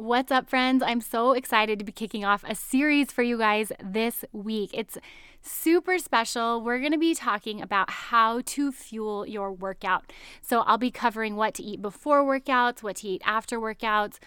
What's up, friends? I'm so excited to be kicking off a series for you guys this week. It's super special. We're going to be talking about how to fuel your workout. So, I'll be covering what to eat before workouts, what to eat after workouts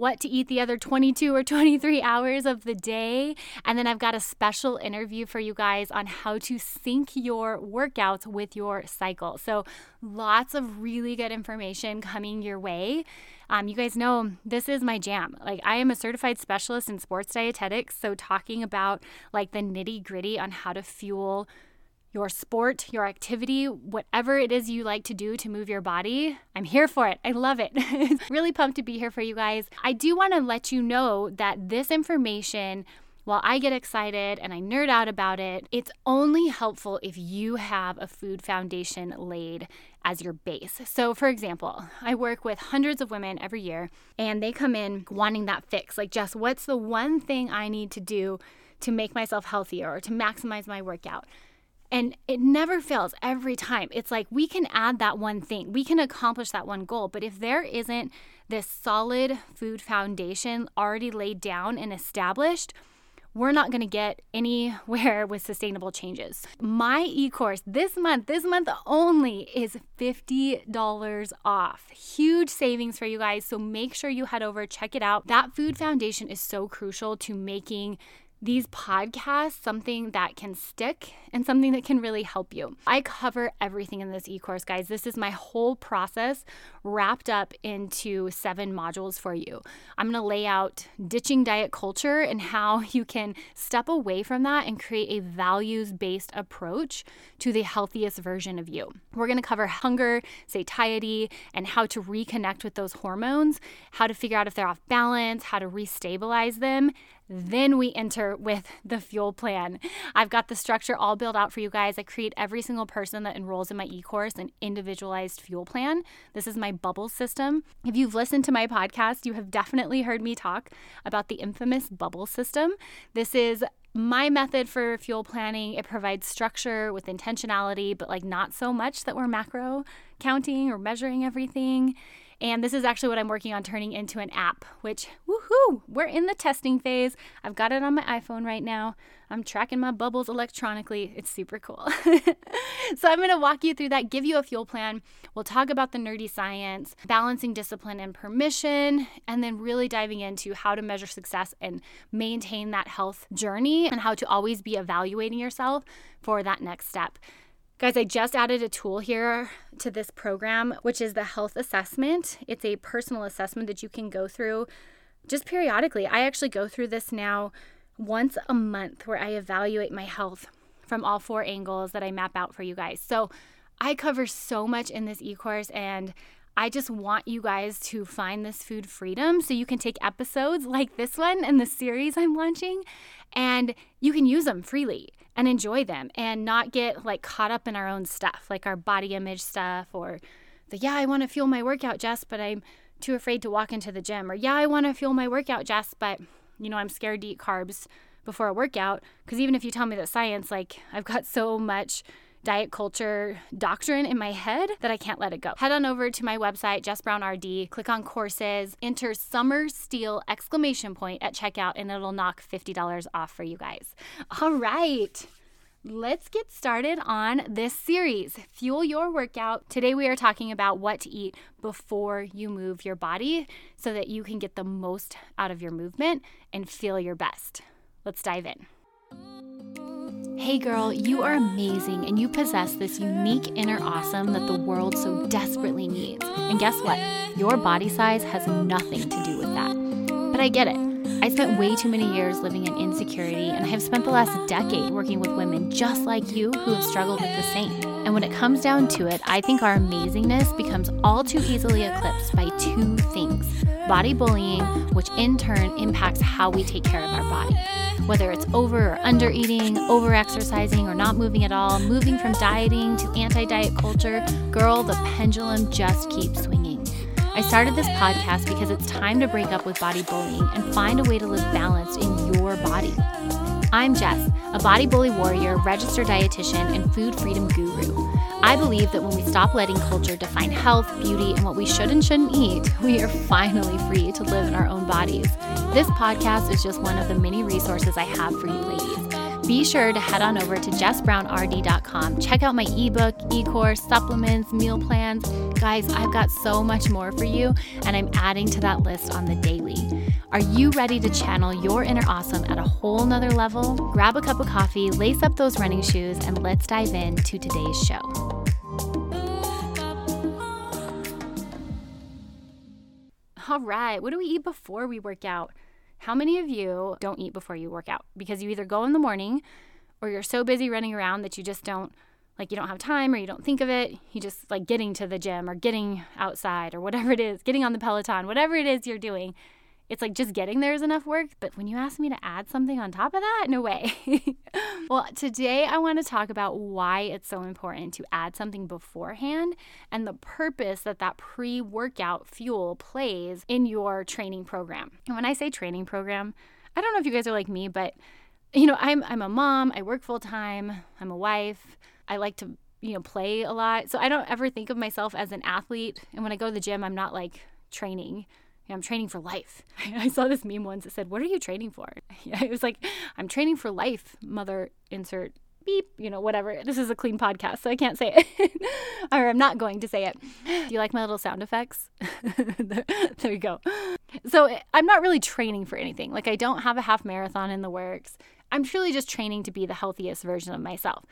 what to eat the other 22 or 23 hours of the day. And then I've got a special interview for you guys on how to sync your workouts with your cycle. So, lots of really good information coming your way. Um, you guys know this is my jam. Like, I am a certified specialist in sports dietetics. So, talking about like the nitty gritty on how to fuel your sport, your activity, whatever it is you like to do to move your body, I'm here for it. I love it. really pumped to be here for you guys. I do want to let you know that this information while I get excited and I nerd out about it, it's only helpful if you have a food foundation laid as your base. So, for example, I work with hundreds of women every year and they come in wanting that fix. Like, Jess, what's the one thing I need to do to make myself healthier or to maximize my workout? And it never fails every time. It's like we can add that one thing, we can accomplish that one goal. But if there isn't this solid food foundation already laid down and established, we're not going to get anywhere with sustainable changes. My e course this month, this month only, is $50 off. Huge savings for you guys. So make sure you head over, check it out. That food foundation is so crucial to making these podcasts something that can stick and something that can really help you. I cover everything in this e course, guys. This is my whole process wrapped up into seven modules for you. I'm to lay out ditching diet culture and how you can step away from that and create a values based approach to the healthiest version of you. We're to cover hunger, satiety, and how to reconnect with those hormones, how to figure out if they're off balance, how to restabilize them then we enter with the fuel plan. I've got the structure all built out for you guys. I create every single person that enrolls in my e course an individualized fuel plan. This is my bubble system. If you've listened to my podcast, you have definitely heard me talk about the infamous bubble system. This is my method for fuel planning it provides structure with intentionality but like not so much that we're macro counting or measuring everything and this is actually what I'm working on turning into an app, which, woohoo, we're in the testing phase. I've got it on my iPhone right now. I'm tracking my bubbles electronically. It's super cool. so I'm going to walk you through that, give you a fuel plan. We'll talk about the nerdy science, balancing discipline and permission, and then really diving into how to measure success and maintain that health journey and how to always be evaluating yourself for that next step. Guys, I just added a tool here to this program, which is the health assessment. It's a personal assessment that you can go through just periodically. I actually go through this now once a month where I evaluate my health from all four angles that I map out for you guys. So I cover so much in this e course and I just want you guys to find this food freedom so you can take episodes like this one and the series I'm launching and you can use them freely and enjoy them and not get like caught up in our own stuff, like our body image stuff or the yeah, I want to fuel my workout, Jess, but I'm too afraid to walk into the gym or yeah, I want to fuel my workout, Jess, but you know, I'm scared to eat carbs before a workout. Because even if you tell me that science like I've got so much diet culture doctrine in my head that I can't let it go. Head on over to my website, Jess Brown RD, click on courses, enter Summer Steel exclamation point at checkout, and it'll knock $50 off for you guys. All right. Let's get started on this series, Fuel Your Workout. Today, we are talking about what to eat before you move your body so that you can get the most out of your movement and feel your best. Let's dive in. Hey girl, you are amazing and you possess this unique inner awesome that the world so desperately needs. And guess what? Your body size has nothing to do with that. But I get it. I spent way too many years living in insecurity, and I have spent the last decade working with women just like you who have struggled with the same. And when it comes down to it, I think our amazingness becomes all too easily eclipsed by two things body bullying, which in turn impacts how we take care of our body. Whether it's over or under eating, over exercising, or not moving at all, moving from dieting to anti diet culture, girl, the pendulum just keeps swinging. I started this podcast because it's time to break up with body bullying and find a way to live balanced in your body. I'm Jess, a body bully warrior, registered dietitian, and food freedom guru. I believe that when we stop letting culture define health, beauty, and what we should and shouldn't eat, we are finally free to live in our own bodies. This podcast is just one of the many resources I have for you ladies. Be sure to head on over to jessbrownrd.com. Check out my ebook, e course, supplements, meal plans. Guys, I've got so much more for you, and I'm adding to that list on the daily. Are you ready to channel your inner awesome at a whole nother level? Grab a cup of coffee, lace up those running shoes, and let's dive into today's show. All right, what do we eat before we work out? How many of you don't eat before you work out? Because you either go in the morning or you're so busy running around that you just don't like you don't have time or you don't think of it. You just like getting to the gym or getting outside or whatever it is, getting on the Peloton, whatever it is you're doing it's like just getting there is enough work. But when you ask me to add something on top of that, no way. well, today I want to talk about why it's so important to add something beforehand and the purpose that that pre workout fuel plays in your training program. And when I say training program, I don't know if you guys are like me, but you know, I'm I'm a mom, I work full time, I'm a wife. I like to, you know, play a lot. So I don't ever think of myself as an athlete. And when I go to the gym, I'm not like training. I'm training for life. I saw this meme once that said, What are you training for? It was like, I'm training for life, mother insert beep, you know, whatever. This is a clean podcast, so I can't say it. or I'm not going to say it. Do you like my little sound effects? there, there you go. So eh, I'm not really training for anything. Like, I don't have a half marathon in the works. I'm truly just training to be the healthiest version of myself.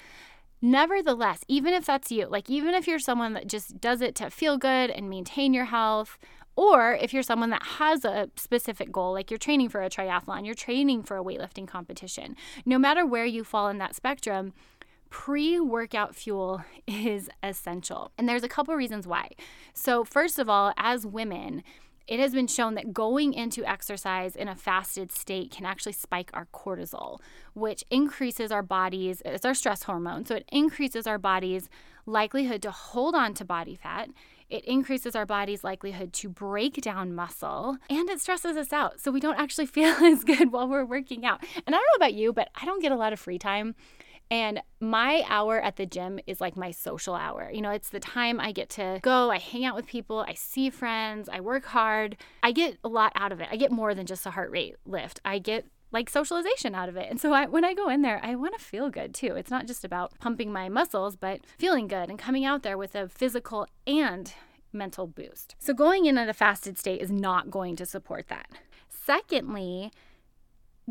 Nevertheless, even if that's you, like even if you're someone that just does it to feel good and maintain your health, or if you're someone that has a specific goal, like you're training for a triathlon, you're training for a weightlifting competition, no matter where you fall in that spectrum, pre workout fuel is essential. And there's a couple reasons why. So, first of all, as women, it has been shown that going into exercise in a fasted state can actually spike our cortisol, which increases our body's, it's our stress hormone. So it increases our body's likelihood to hold on to body fat. It increases our body's likelihood to break down muscle and it stresses us out. So we don't actually feel as good while we're working out. And I don't know about you, but I don't get a lot of free time. And my hour at the gym is like my social hour. You know, it's the time I get to go, I hang out with people, I see friends, I work hard. I get a lot out of it. I get more than just a heart rate lift. I get like socialization out of it. And so I, when I go in there, I want to feel good too. It's not just about pumping my muscles, but feeling good and coming out there with a physical and mental boost. So going in at a fasted state is not going to support that. Secondly,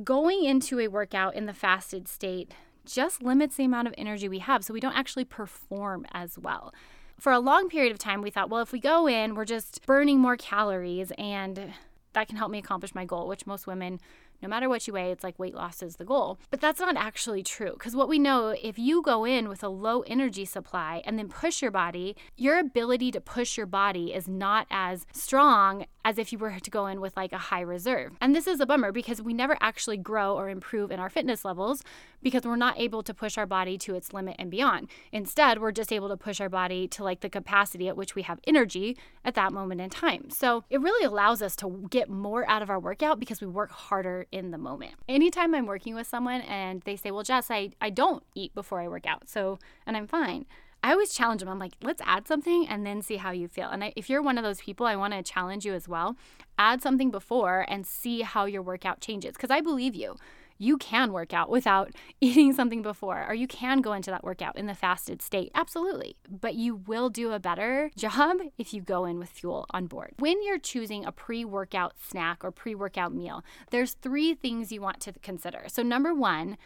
going into a workout in the fasted state just limits the amount of energy we have so we don't actually perform as well for a long period of time, we thought, well, if we go in, we're just burning more calories and that can help me accomplish my goal, which most women no matter what you weigh, it's like weight loss is the goal. But that's not actually true because what we know, if you go in with a low energy supply and then push your body, your ability to push your body is not as strong as if you were to go in with like a high reserve. And this is a bummer because we never actually grow or improve in our fitness levels because we're not able to push our body to its limit and beyond. Instead, we're just able to push our body to like the capacity at which we have energy at that moment in time. So it really allows us to get more out of our workout because we work harder in the moment. Anytime I'm working with someone and they say, Well, Jess, I, I don't eat before I work out. So, and I'm fine. I always challenge them. I'm like, let's add something and then see how you feel. And I, if you're one of those people, I want to challenge you as well. Add something before and see how your workout changes because I believe you you can work out without eating something before, or you can go into that workout in the fasted state. Absolutely. But you will do a better job if you go in with fuel on board. When you're choosing a pre workout snack or pre workout meal, there's three things you want to consider. So, number one,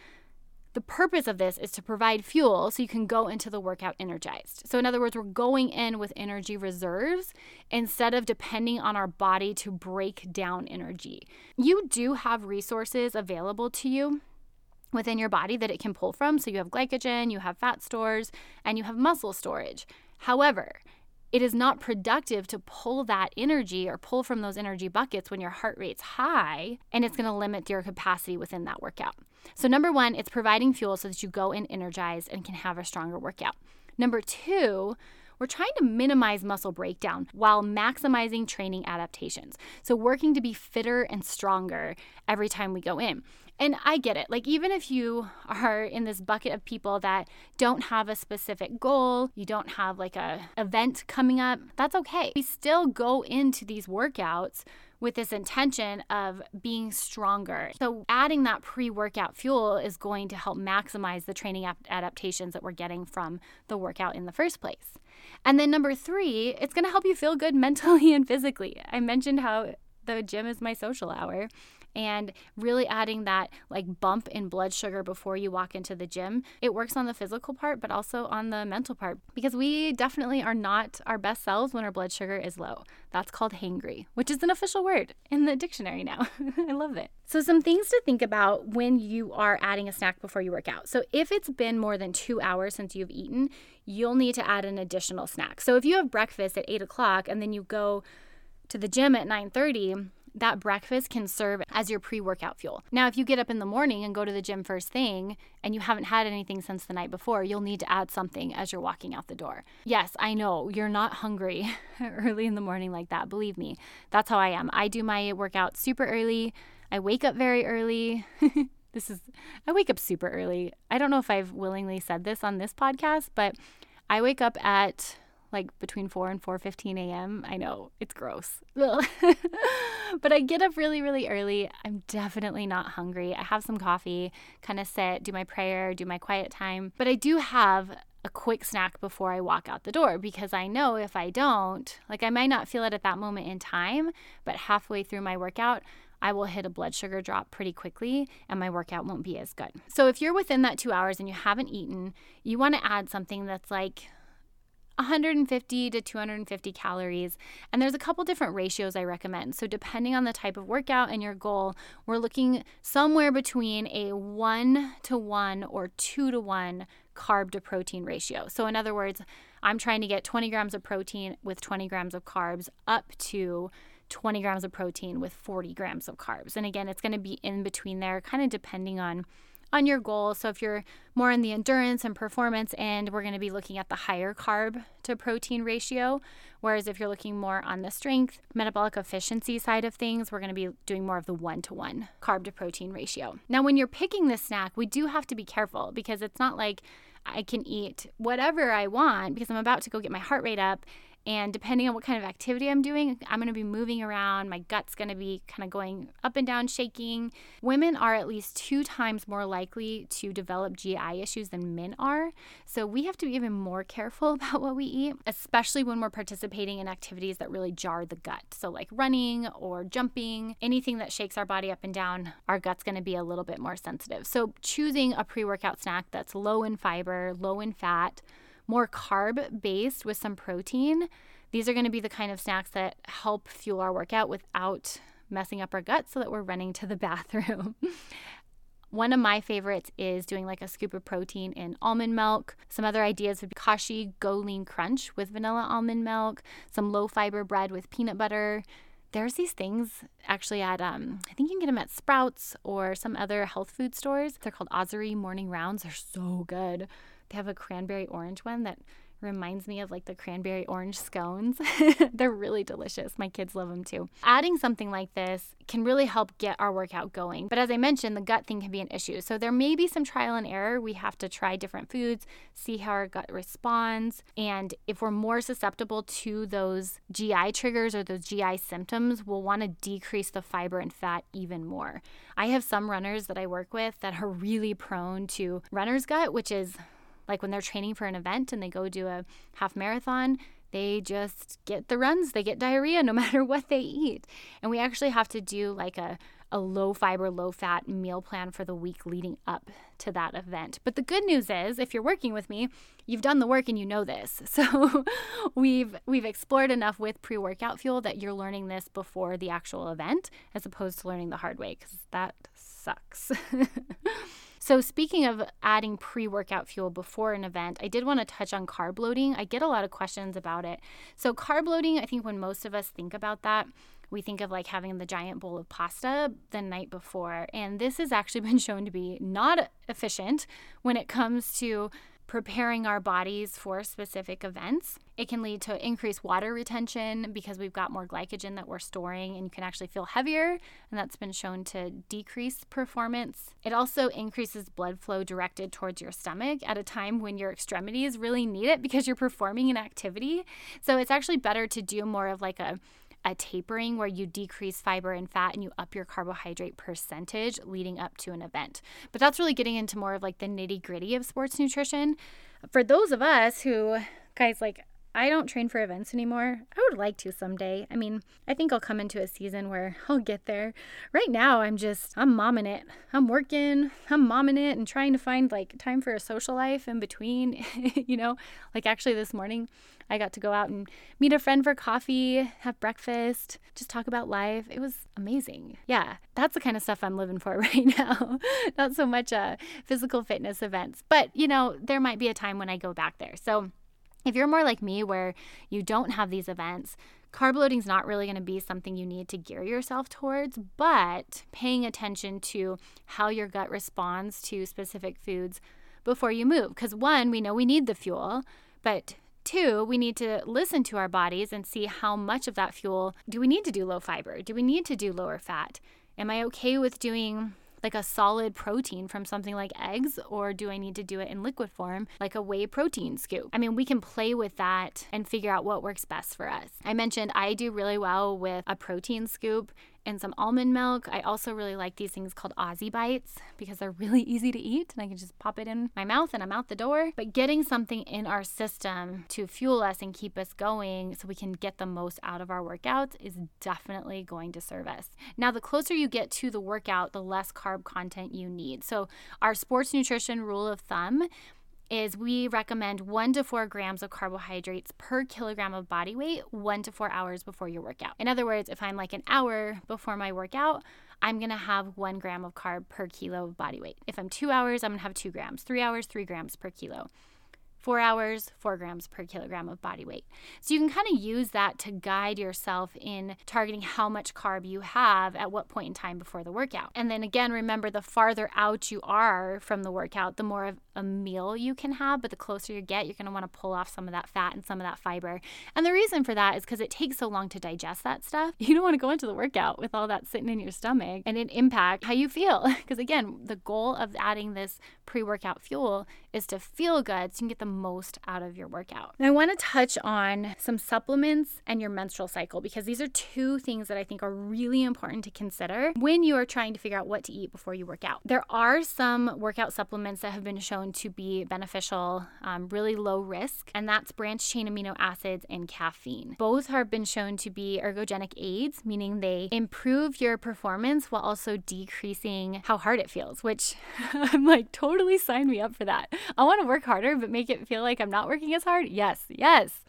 the purpose of this is to provide fuel so you can go into the workout energized. So, in other words, we're going in with energy reserves instead of depending on our body to break down energy. You do have resources available to you within your body that it can pull from. So, you have glycogen, you have fat stores, and you have muscle storage. However, it is not productive to pull that energy or pull from those energy buckets when your heart rate's high, and it's going to limit your capacity within that workout. So, number one, it's providing fuel so that you go in energized and can have a stronger workout. Number two, we're trying to minimize muscle breakdown while maximizing training adaptations. So, working to be fitter and stronger every time we go in. And I get it. Like, even if you are in this bucket of people that don't have a specific goal, you don't have like a event coming up, that's okay. We still go into these workouts with this intention of being stronger. So, adding that pre workout fuel is going to help maximize the training adaptations that we're getting from the workout in the first place. And then, number three, it's going to help you feel good mentally and physically. I mentioned how the gym is my social hour and really adding that like bump in blood sugar before you walk into the gym. It works on the physical part, but also on the mental part because we definitely are not our best selves when our blood sugar is low. That's called hangry, which is an official word in the dictionary now. I love it. So, some things to think about when you are adding a snack before you work out. So, if it's been more than two hours since you've eaten, you'll need to add an additional snack. So, if you have breakfast at eight o'clock and then you go to the gym at 9:30, that breakfast can serve as your pre workout fuel. Now, if you get up in the morning and go to the gym first thing and you haven't had anything since the night before, you'll need to add something as you're walking out the door. Yes, I know you're not hungry early in the morning like that. Believe me, that's how I am. I do my workout super early, I wake up very early. this is, I wake up super early. I don't know if I've willingly said this on this podcast, but I wake up at like between 4 and 4:15 a.m. I know it's gross. but I get up really really early. I'm definitely not hungry. I have some coffee, kind of sit, do my prayer, do my quiet time, but I do have a quick snack before I walk out the door because I know if I don't, like I might not feel it at that moment in time, but halfway through my workout, I will hit a blood sugar drop pretty quickly and my workout won't be as good. So if you're within that two hours and you haven't eaten, you want to add something that's like 150 to 250 calories. And there's a couple different ratios I recommend. So, depending on the type of workout and your goal, we're looking somewhere between a 1 to 1 or 2 to 1 carb to protein ratio. So, in other words, I'm trying to get 20 grams of protein with 20 grams of carbs up to 20 grams of protein with 40 grams of carbs. And again, it's going to be in between there, kind of depending on on your goals. So if you're more in the endurance and performance end, we're going to be looking at the higher carb to protein ratio. Whereas if you're looking more on the strength, metabolic efficiency side of things, we're going to be doing more of the one to one carb to protein ratio. Now, when you're picking this snack, we do have to be careful because it's not like I can eat whatever I want because I'm about to go get my heart rate up and depending on what kind of activity I'm doing, I'm going to be moving around. My gut's going to be kind of going up and down, shaking. Women are at least two times more likely to develop GI issues than men are. So we have to be even more careful about what we eat, especially when we're participating in activities that really jar the gut. So, like running or jumping, anything that shakes our body up and down, our gut's going to be a little bit more sensitive. So, choosing a pre workout snack that's low in fiber, low in fat, more carb based with some protein, these are going to be the kind of snacks that help fuel our workout without messing up our gut so that we're running to the bathroom. One of my favorites is doing like a scoop of protein in almond milk. Some other ideas would be Kashi Go Lean Crunch with vanilla almond milk, some low fiber bread with peanut butter. There's these things actually at um, I think you can get them at Sprouts or some other health food stores. They're called Ozzery Morning Rounds. They're so good. They have a cranberry orange one that reminds me of like the cranberry orange scones. They're really delicious. My kids love them too. Adding something like this can really help get our workout going. But as I mentioned, the gut thing can be an issue. So there may be some trial and error. We have to try different foods, see how our gut responds. And if we're more susceptible to those GI triggers or those GI symptoms, we'll want to decrease the fiber and fat even more. I have some runners that I work with that are really prone to runner's gut, which is like when they're training for an event and they go do a half marathon, they just get the runs, they get diarrhea no matter what they eat. And we actually have to do like a, a low fiber, low fat meal plan for the week leading up to that event. But the good news is if you're working with me, you've done the work and you know this. So we've we've explored enough with pre-workout fuel that you're learning this before the actual event as opposed to learning the hard way cuz that sucks. So, speaking of adding pre workout fuel before an event, I did want to touch on carb loading. I get a lot of questions about it. So, carb loading, I think when most of us think about that, we think of like having the giant bowl of pasta the night before. And this has actually been shown to be not efficient when it comes to preparing our bodies for specific events. It can lead to increased water retention because we've got more glycogen that we're storing and you can actually feel heavier, and that's been shown to decrease performance. It also increases blood flow directed towards your stomach at a time when your extremities really need it because you're performing an activity. So it's actually better to do more of like a a tapering where you decrease fiber and fat and you up your carbohydrate percentage leading up to an event. But that's really getting into more of like the nitty gritty of sports nutrition. For those of us who, guys, like, I don't train for events anymore. I would like to someday. I mean, I think I'll come into a season where I'll get there. Right now, I'm just, I'm momming it. I'm working, I'm momming it and trying to find like time for a social life in between. you know, like actually this morning, I got to go out and meet a friend for coffee, have breakfast, just talk about life. It was amazing. Yeah, that's the kind of stuff I'm living for right now. Not so much uh, physical fitness events, but you know, there might be a time when I go back there. So, if you're more like me, where you don't have these events, carb loading is not really going to be something you need to gear yourself towards, but paying attention to how your gut responds to specific foods before you move. Because one, we know we need the fuel, but Two, we need to listen to our bodies and see how much of that fuel do we need to do low fiber? Do we need to do lower fat? Am I okay with doing like a solid protein from something like eggs, or do I need to do it in liquid form, like a whey protein scoop? I mean, we can play with that and figure out what works best for us. I mentioned I do really well with a protein scoop and some almond milk. I also really like these things called Aussie Bites because they're really easy to eat and I can just pop it in my mouth and I'm out the door. But getting something in our system to fuel us and keep us going so we can get the most out of our workouts is definitely going to serve us. Now, the closer you get to the workout, the less carb content you need. So, our sports nutrition rule of thumb is we recommend one to four grams of carbohydrates per kilogram of body weight one to four hours before your workout. In other words, if I'm like an hour before my workout, I'm gonna have one gram of carb per kilo of body weight. If I'm two hours, I'm gonna have two grams. Three hours, three grams per kilo four hours, four grams per kilogram of body weight. So you can kind of use that to guide yourself in targeting how much carb you have at what point in time before the workout. And then again, remember the farther out you are from the workout, the more of a meal you can have, but the closer you get, you're going to want to pull off some of that fat and some of that fiber. And the reason for that is because it takes so long to digest that stuff. You don't want to go into the workout with all that sitting in your stomach and it impact how you feel. Because again, the goal of adding this pre workout fuel is to feel good so you can get the most out of your workout. And I want to touch on some supplements and your menstrual cycle because these are two things that I think are really important to consider when you are trying to figure out what to eat before you work out. There are some workout supplements that have been shown to be beneficial, um, really low risk, and that's branched chain amino acids and caffeine. Both have been shown to be ergogenic aids, meaning they improve your performance while also decreasing how hard it feels, which I'm like, totally sign me up for that. I want to work harder, but make it feel like I'm not working as hard? Yes, yes.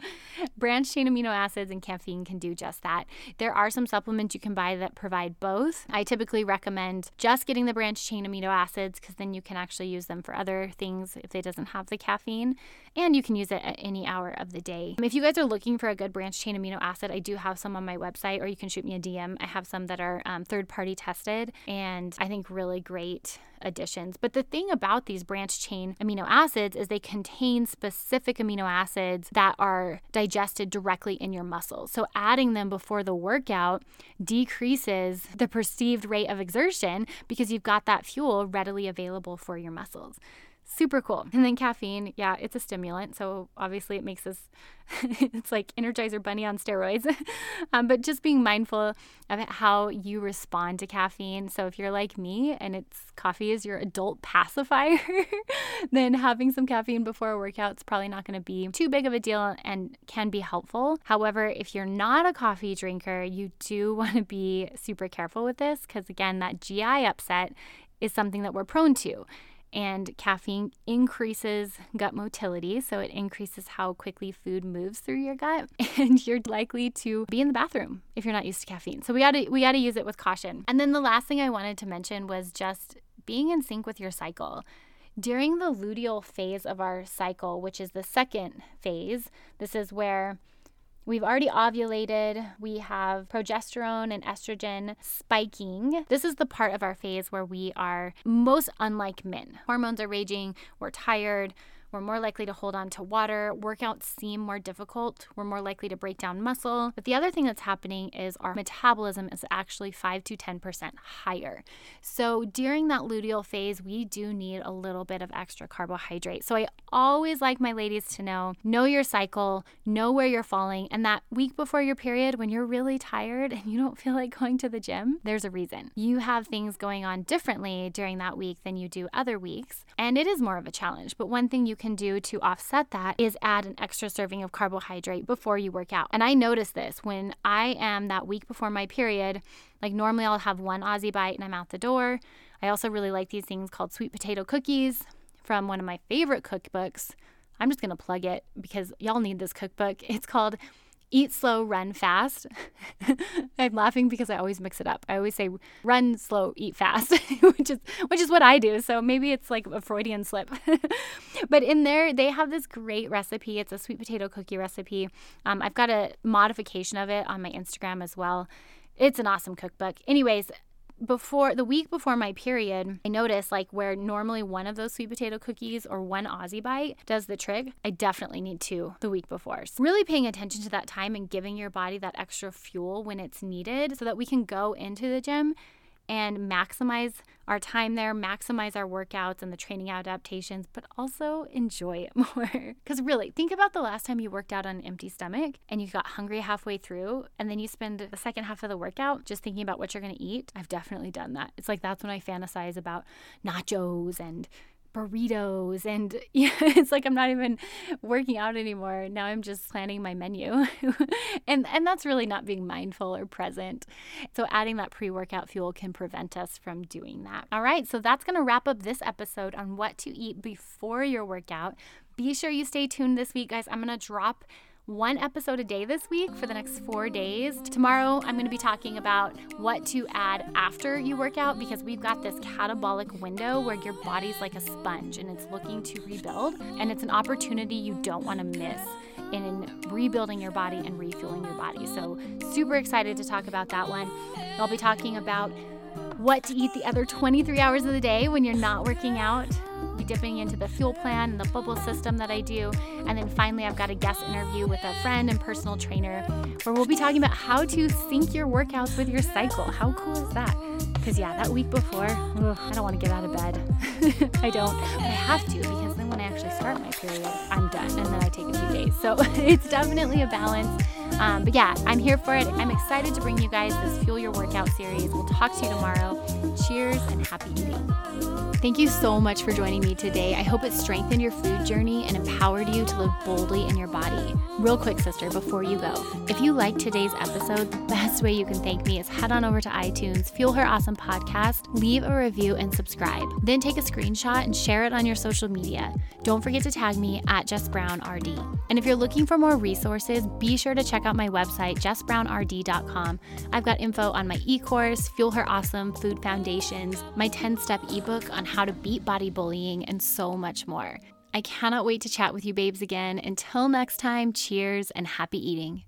Branched chain amino acids and caffeine can do just that. There are some supplements you can buy that provide both. I typically recommend just getting the branched chain amino acids because then you can actually use them for other things if they doesn't have the caffeine. And you can use it at any hour of the day. If you guys are looking for a good branched chain amino acid, I do have some on my website, or you can shoot me a DM. I have some that are um, third party tested and I think really great additions. But the thing about these branched chain amino acids is they contain specific amino acids that are digested directly in your muscles. So adding them before the workout decreases the perceived rate of exertion because you've got that fuel readily available for your muscles super cool. And then caffeine, yeah, it's a stimulant. So obviously it makes us, it's like Energizer Bunny on steroids. um, but just being mindful of how you respond to caffeine. So if you're like me and it's coffee is your adult pacifier, then having some caffeine before a workout is probably not going to be too big of a deal and can be helpful. However, if you're not a coffee drinker, you do want to be super careful with this because, again, that GI upset is something that we're prone to and caffeine increases gut motility, so it increases how quickly food moves through your gut, and you're likely to be in the bathroom if you're not used to caffeine. So we got to we got to use it with caution. And then the last thing I wanted to mention was just being in sync with your cycle. During the luteal phase of our cycle, which is the second phase, this is where We've already ovulated. We have progesterone and estrogen spiking. This is the part of our phase where we are most unlike men. Hormones are raging, we're tired, We're more likely to hold on to water. Workouts seem more difficult. We're more likely to break down muscle. But the other thing that's happening is our metabolism is actually 5 to 10% higher. So during that luteal phase, we do need a little bit of extra carbohydrate. So I always like my ladies to know know your cycle, know where you're falling, and that week before your period, when you're really tired and you don't feel like going to the gym, there's a reason. You have things going on differently during that week than you do other weeks, and it is more of a challenge. But one thing you can do to offset that is add an extra serving of carbohydrate before you work out. And I notice this when I am that week before my period, like normally I'll have one Aussie bite and I'm out the door. I also really like these things called sweet potato cookies from one of my favorite cookbooks. I'm just going to plug it because y'all need this cookbook. It's called Eat Slow, Run Fast. I'm laughing because I always mix it up. I always say run slow, eat fast, which is which is what I do. So maybe it's like a Freudian slip. but in there, they have this great recipe. It's a sweet potato cookie recipe. Um, I've got a modification of it on my Instagram as well. It's an awesome cookbook. Anyways, before the week before my period, I noticed like where normally one of those sweet potato cookies or one Aussie bite does the trick, I definitely need two the week before. So really paying attention to that time and giving your body that extra fuel when it's needed so that we can go into the gym and maximize our time there, maximize our workouts and the training adaptations, but also enjoy it more. Because really, think about the last time you worked out on an empty stomach and you got hungry halfway through, and then you spend the second half of the workout just thinking about what you're gonna eat. I've definitely done that. It's like that's when I fantasize about nachos and burritos and yeah, it's like I'm not even working out anymore. Now I'm just planning my menu. and and that's really not being mindful or present. So adding that pre-workout fuel can prevent us from doing that. All right, so that's going to wrap up this episode on what to eat before your workout. Be sure you stay tuned this week, guys. I'm going to drop one episode a day this week for the next four days. Tomorrow, I'm going to be talking about what to add after you work out because we've got this catabolic window where your body's like a sponge and it's looking to rebuild. And it's an opportunity you don't want to miss in rebuilding your body and refueling your body. So, super excited to talk about that one. I'll be talking about what to eat the other 23 hours of the day when you're not working out be dipping into the fuel plan and the bubble system that I do. And then finally, I've got a guest interview with a friend and personal trainer where we'll be talking about how to sync your workouts with your cycle. How cool is that? Because, yeah, that week before, ugh, I don't want to get out of bed. I don't, I have to because then when I actually start my period, I'm done and then I take a few days. So it's definitely a balance. Um, but yeah, I'm here for it. I'm excited to bring you guys this Fuel Your Workout series. We'll talk to you tomorrow. Cheers and happy eating. Thank you so much for joining me today. I hope it strengthened your food journey and empowered you to live boldly in your body. Real quick, sister, before you go, if you liked today's episode, the best way you can thank me is head on over to iTunes, Fuel Her Awesome Podcast, leave a review, and subscribe. Then take a screenshot and share it on your social media. Don't forget to tag me at Jess Brown RD. And if you're looking for more resources, be sure to check out my website, jessbrownrd.com. I've got info on my e course, Fuel Her Awesome Food Foundations, my 10 step ebook on how to beat body bullying, and so much more. I cannot wait to chat with you, babes, again. Until next time, cheers and happy eating.